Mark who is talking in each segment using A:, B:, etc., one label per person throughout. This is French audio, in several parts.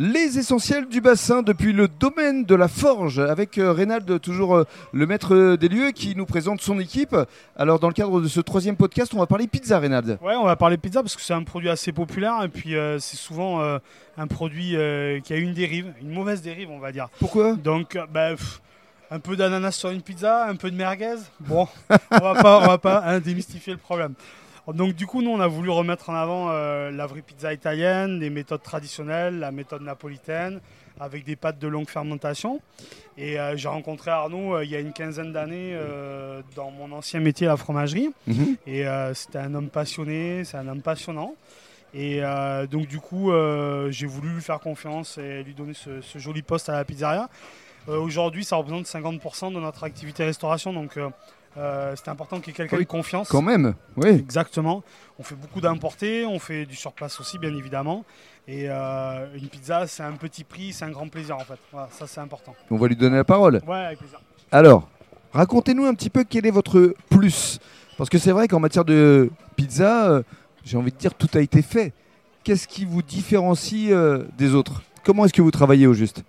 A: Les essentiels du bassin depuis le domaine de la forge avec euh, Reynald, toujours euh, le maître des lieux qui nous présente son équipe. Alors dans le cadre de ce troisième podcast, on va parler pizza Reynald.
B: Ouais, on va parler pizza parce que c'est un produit assez populaire et puis euh, c'est souvent euh, un produit euh, qui a une dérive, une mauvaise dérive on va dire.
A: Pourquoi?
B: Donc bah, pff, un peu d'ananas sur une pizza, un peu de merguez. Bon, on va pas, on va pas hein, démystifier le problème. Donc du coup, nous, on a voulu remettre en avant euh, la vraie pizza italienne, les méthodes traditionnelles, la méthode napolitaine, avec des pâtes de longue fermentation. Et euh, j'ai rencontré Arnaud euh, il y a une quinzaine d'années dans mon ancien métier, la fromagerie.
A: Mhm.
B: Et c'était un homme passionné, c'est un homme passionnant. Et donc du coup, j'ai voulu lui faire confiance et lui donner ce, ce joli poste à la pizzeria. Aujourd'hui, ça représente 50% de notre activité restauration, donc euh, c'est important qu'il y ait quelqu'un
A: Oui,
B: de confiance.
A: Quand même, oui.
B: Exactement. On fait beaucoup d'importés, on fait du surplace aussi, bien évidemment. Et euh, une pizza, c'est un petit prix, c'est un grand plaisir en fait. Voilà, ça c'est important.
A: On va lui donner la parole.
B: Ouais, avec plaisir.
A: Alors, racontez-nous un petit peu quel est votre plus. Parce que c'est vrai qu'en matière de pizza, euh, j'ai envie de dire tout a été fait. Qu'est-ce qui vous différencie des autres? Comment est-ce que vous travaillez au juste?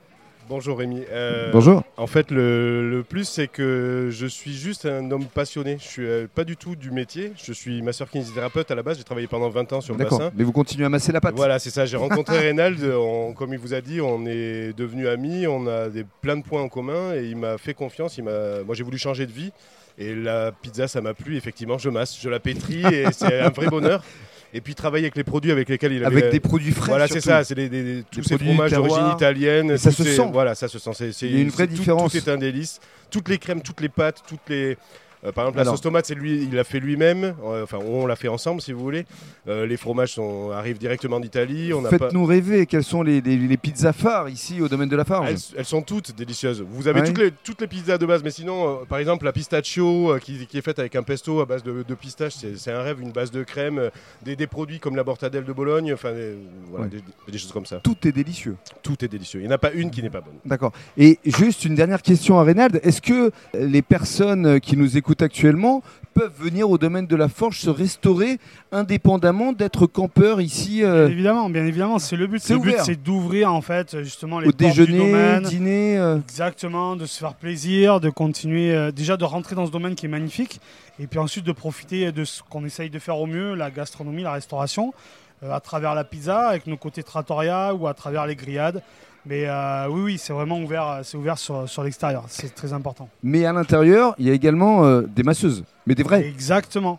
C: Bonjour Rémi. Euh,
A: Bonjour.
C: En fait, le, le plus, c'est que je suis juste un homme passionné. Je suis euh, pas du tout du métier. Je suis masseur kinésithérapeute à la base. J'ai travaillé pendant 20 ans sur le bassin.
A: Mais vous continuez à masser la pâte
C: Voilà, c'est ça. J'ai rencontré Reynald. on- comme il vous a dit, on est devenus amis. On a des, plein de points en commun et il m'a fait confiance. Il m'a, moi, j'ai voulu changer de vie. Et la pizza, ça m'a plu. Effectivement, je masse, je la pétris et c'est un vrai bonheur. Et puis travailler avec les produits avec lesquels il avait.
A: Avec des produits frais.
C: Voilà, c'est ça, c'est les- des- des- tous
A: Des
C: ces fromages d'origine italienne.
A: Ça se
C: ces-
A: sent.
C: Voilà, ça se sent. c'est-
A: une vraie
C: tout-
A: différence.
C: Tout, est un délice. Toutes les crèmes, toutes les pâtes, toutes les. Euh, par exemple, la sauce tomate, c'est lui, il l'a fait lui-même. euh, Enfin, on l'a fait ensemble, si vous voulez. Euh, les fromages sont, arrivent directement d'Italie. Pas.
A: Faites-nous rêver, quelles sont les, les- les pizzas phares ici au domaine de la farge
C: Elles, elles sont toutes délicieuses. Vous avez
A: Ouais.
C: toutes, les, toutes les pizzas de base, mais sinon, par exemple, la pistachio qui, qui est faite avec un pesto à base de, de pistache, c'est un rêve, une base de crème, des, des produits comme la mortadelle de Bologne, enfin, des, voilà,
A: Ouais.
C: des- des choses comme ça.
A: Tout est délicieux.
C: Tout est délicieux. Il n'y en a pas une qui n'est pas bonne.
A: D'accord. Et juste une dernière question à Reynald. Est-ce que les personnes qui nous écoutent actuellement peuvent venir au domaine de la forge se restaurer indépendamment d'être campeurs ici euh,
B: Bien évidemment, bien évidemment, c'est le but.
A: C'est
B: but, d'ouvrir en fait justement les
A: au
B: portes du
A: déjeuner,
B: domaine.
A: dîner euh,
B: Exactement, de se faire plaisir, de continuer, euh, déjà de rentrer dans ce domaine qui est magnifique, et puis ensuite de profiter de ce qu'on essaye de faire au mieux, la gastronomie, la restauration, à travers la pizza, avec nos côtés trattoria ou à travers les grillades. Mais euh, oui, oui, c'est vraiment ouvert, euh, c'est ouvert sur, sur l'extérieur, c'est très important.
A: Mais à l'intérieur, il y a également euh, des masseuses. Mais des vraies.
B: Exactement.